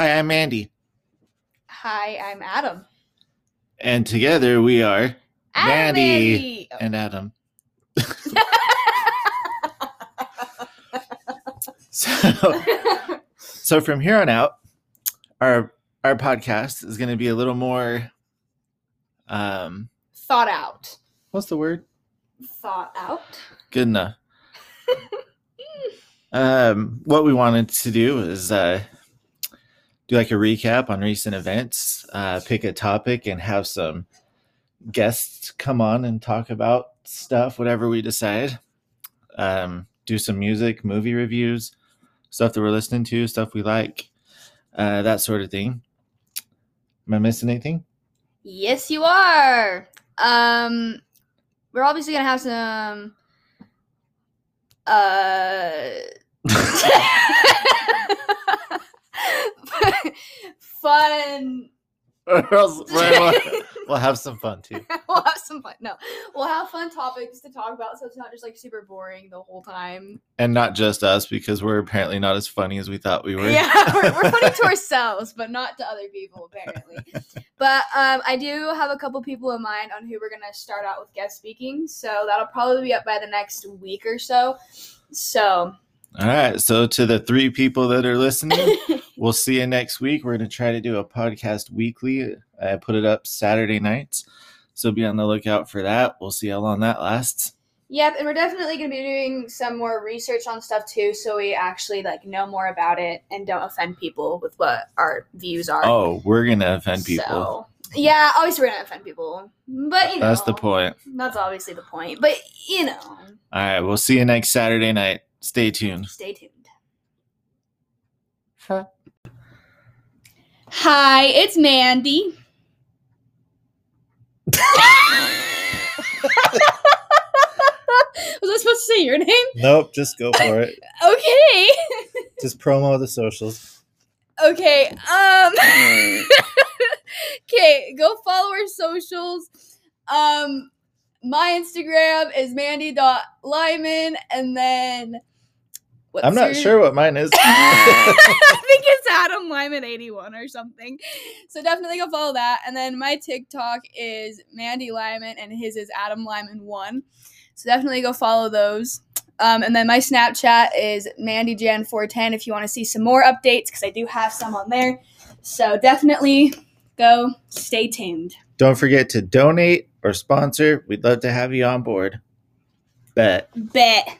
Hi, I'm Mandy. Hi, I'm Adam. And together we are Adam Mandy Mandy. and Adam. So, so from here on out, our our podcast is going to be a little more um Thought out. what's the word? Thought out. Good enough. um what we wanted to do is uh do like a recap on recent events, uh pick a topic and have some guests come on and talk about stuff whatever we decide. Um do some music, movie reviews, stuff that we're listening to, stuff we like, uh that sort of thing. Am I missing anything? Yes, you are. Um, we're obviously gonna have some. Uh. fun. Or else we'll, we'll have some fun too. we'll have some fun. No, we'll have fun topics to talk about, so it's not just like super boring the whole time. And not just us, because we're apparently not as funny as we thought we were. Yeah, we're, we're funny to ourselves, but not to other people apparently. But um, I do have a couple people in mind on who we're gonna start out with guest speaking, so that'll probably be up by the next week or so. So All right. So, to the three people that are listening, we'll see you next week. We're going to try to do a podcast weekly. I put it up Saturday nights. So, be on the lookout for that. We'll see how long that lasts. Yep, and we're definitely gonna be doing some more research on stuff too, so we actually like know more about it and don't offend people with what our views are. Oh, we're going to offend people. So, yeah, obviously we're gonna offend people, but you know That's the point. That's obviously the point, but you know, All right. We'll see you next Saturday night. Stay tuned. stay tuned. Hi, it's Mandy. Was I supposed to say your name? Nope. Just go for it. Okay. just promo the socials. Okay. Um Okay, go follow our socials. Um my Instagram is mandy.lyman and then what's I'm not your- sure what mine is. I Adam Lyman 81 or something. So definitely go follow that. And then my TikTok is Mandy Lyman and his is Adam Lyman 1. So definitely go follow those. Um, and then my Snapchat is MandyJan410 if you want to see some more updates because I do have some on there. So definitely go stay tuned. Don't forget to donate or sponsor. We'd love to have you on board. Bet. Bet.